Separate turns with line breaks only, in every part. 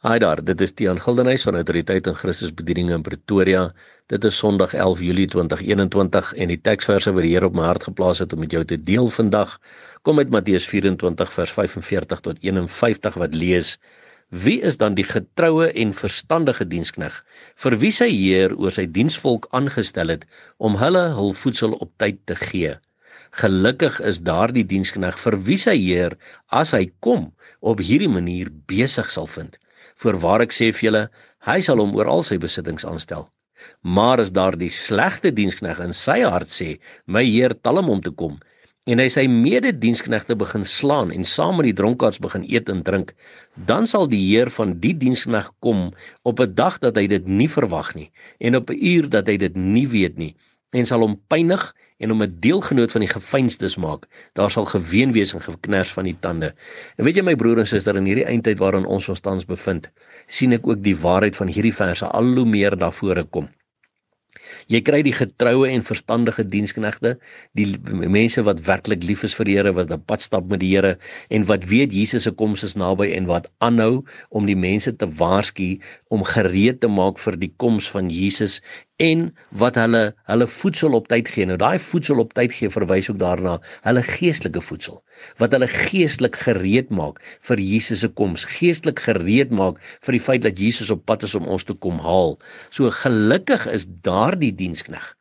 Haai daar, dit is Tiaan Gildenhuys van Autoriteit en Christus Bediening in Pretoria. Dit is Sondag 11 Julie 2021 en die teksverse wat die Here op my hart geplaas het om met jou te deel vandag kom uit Matteus 24 vers 45 tot 51 wat lees: Wie is dan die getroue en verstandige dienskneg vir wie sy Heer oor sy diensvolk aangestel het om hulle hul voedsel op tyd te gee? Gelukkig is daardie dienskneg vir wie sy Heer as hy kom op hierdie manier besig sal vind. Voorwaar ek sê vir julle, hy sal hom oor al sy besittings aanstel. Maar as daardie slegte dienskneg in sy hart sê, my heer tal hom om te kom, en hy sy medediensknegte begin slaan en saam met die dronkaards begin eet en drink, dan sal die heer van die dienskneg kom op 'n dag dat hy dit nie verwag nie en op 'n uur dat hy dit nie weet nie en sal hom pynig en hom 'n deelgenoot van die gefeinstes maak. Daar sal geween wees en geknars van die tande. En weet jy my broer en suster in hierdie eindtyd waarin ons ons tans bevind, sien ek ook die waarheid van hierdie verse al hoe meer na vore kom. Jy kry die getroue en verstandige diensknegte, die mense wat werklik lief is vir die Here, wat op pad stap met die Here en wat weet Jesus se koms is naby en wat aanhou om die mense te waarsku om gereed te maak vir die koms van Jesus en wat hulle hulle voedsel op tyd gee. Nou daai voedsel op tyd gee verwys ook daarna hulle geestelike voedsel wat hulle geestelik gereed maak vir Jesus se koms, geestelik gereed maak vir die feit dat Jesus op pad is om ons te kom haal. So gelukkig is daardie dienskneg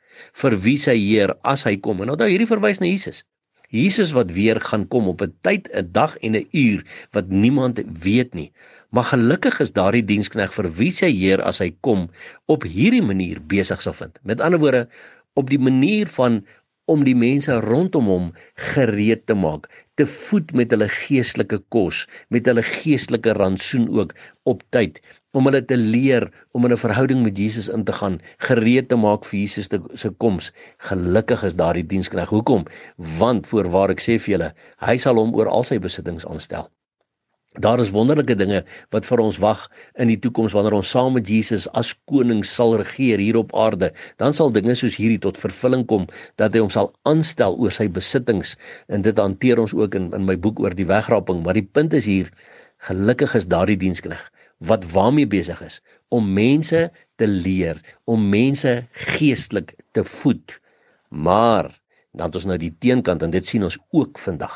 vir wie sy Heer as hy kom. En onthou hierdie verwys na Jesus. Jesus wat weer gaan kom op 'n tyd, 'n dag en 'n uur wat niemand weet nie. Maar gelukkig is daardie dienskneg vir wie sy Heer as hy kom op hierdie manier besig sal vind. Met ander woorde, op die manier van om die mense rondom hom gereed te maak, te voed met hulle geestelike kos, met hulle geestelike rantsoen ook op tyd om hulle te leer om in 'n verhouding met Jesus in te gaan, gereed te maak vir Jesus te, se koms. Gelukkig is daardie dienskneg. Hoekom? Want voorwaar ek sê vir julle, hy sal hom oor al sy besittings aanstel. Daar is wonderlike dinge wat vir ons wag in die toekoms wanneer ons saam met Jesus as koning sal regeer hier op aarde. Dan sal dinge soos hierdie tot vervulling kom dat hy hom sal aanstel oor sy besittings en dit hanteer ons ook in in my boek oor die wegraping, maar die punt is hier gelukkig is daardie dienskneg wat waarmee besig is om mense te leer, om mense geestelik te voed. Maar dan het ons nou die teenkant en dit sien ons ook vandag.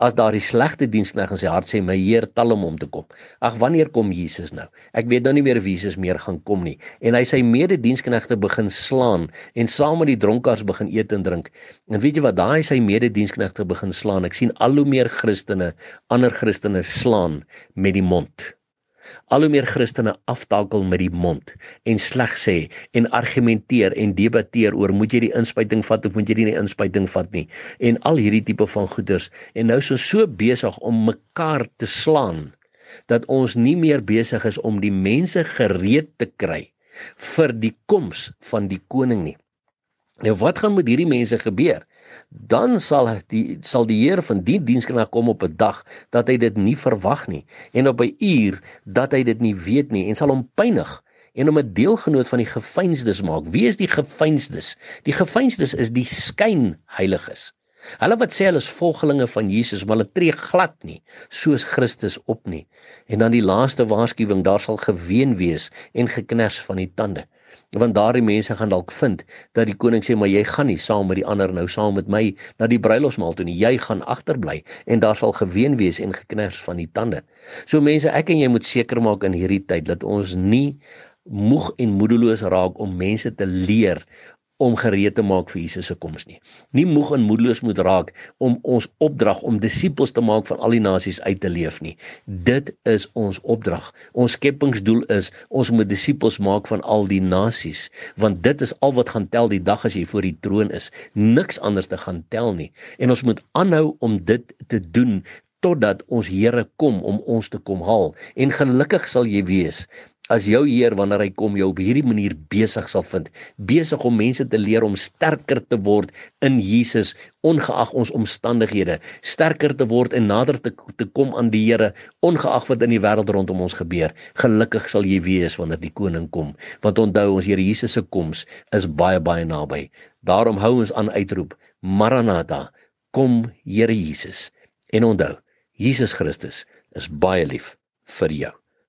As daar die slegte dienskneg in sy hart sê my Heer tal hom om te kom. Ag wanneer kom Jesus nou? Ek weet nou nie meer wie Jesus meer gaan kom nie. En hy sy medediensknegte begin slaan en saam met die dronkaards begin eet en drink. En weet jy wat? Daai sy medediensknegte begin slaan. Ek sien al hoe meer Christene, ander Christene slaan met die mond al hoe meer Christene aftakel met die mond en sleg sê en argumenteer en debatteer oor moet jy die inspuiting vat of moet jy nie die inspuiting vat nie en al hierdie tipe van goeders en nou so so besig om mekaar te slaan dat ons nie meer besig is om die mense gereed te kry vir die koms van die koning nie. Nou wat gaan met hierdie mense gebeur? dan sal die sal die Here van die diensknegt kom op 'n dag dat hy dit nie verwag nie en op 'n uur dat hy dit nie weet nie en sal hom pynig en hom 'n deelgenoot van die gefeinsdes maak. Wie is die gefeinsdes? Die gefeinsdes is die skynheiliges. Hulle wat sê hulle is volgelinge van Jesus, maar hulle tree glad nie soos Christus op nie. En dan die laaste waarskuwing, daar sal geween wees en geknars van die tande want daardie mense gaan dalk vind dat die koning sê maar jy gaan nie saam met die ander nou saam met my na die bruilofsmaal toe nie. Jy gaan agterbly en daar sal geween wees en geknars van die tande. So mense ek en jy moet seker maak in hierdie tyd dat ons nie moeg en moedeloos raak om mense te leer om gereed te maak vir Jesus se koms nie. Nie moeg en moedeloos moet raak om ons opdrag om disippels te maak van al die nasies uit te leef nie. Dit is ons opdrag. Ons skepingsdoel is ons moet disippels maak van al die nasies, want dit is al wat gaan tel die dag as jy voor die troon is. Niks anders te gaan tel nie. En ons moet aanhou om dit te doen totdat ons Here kom om ons te kom haal. En gelukkig sal jy wees as jou Heer wanneer hy kom jou op hierdie manier besig sal vind, besig om mense te leer om sterker te word in Jesus ongeag ons omstandighede, sterker te word en nader te te kom aan die Here ongeag wat in die wêreld rondom ons gebeur. Gelukkig sal jy wees wanneer die koning kom, want onthou ons Here Jesus se koms is baie baie naby. Daarom hou ons aan uitroep, Maranatha, kom Here Jesus. En onthou, Jesus Christus is baie lief vir jou.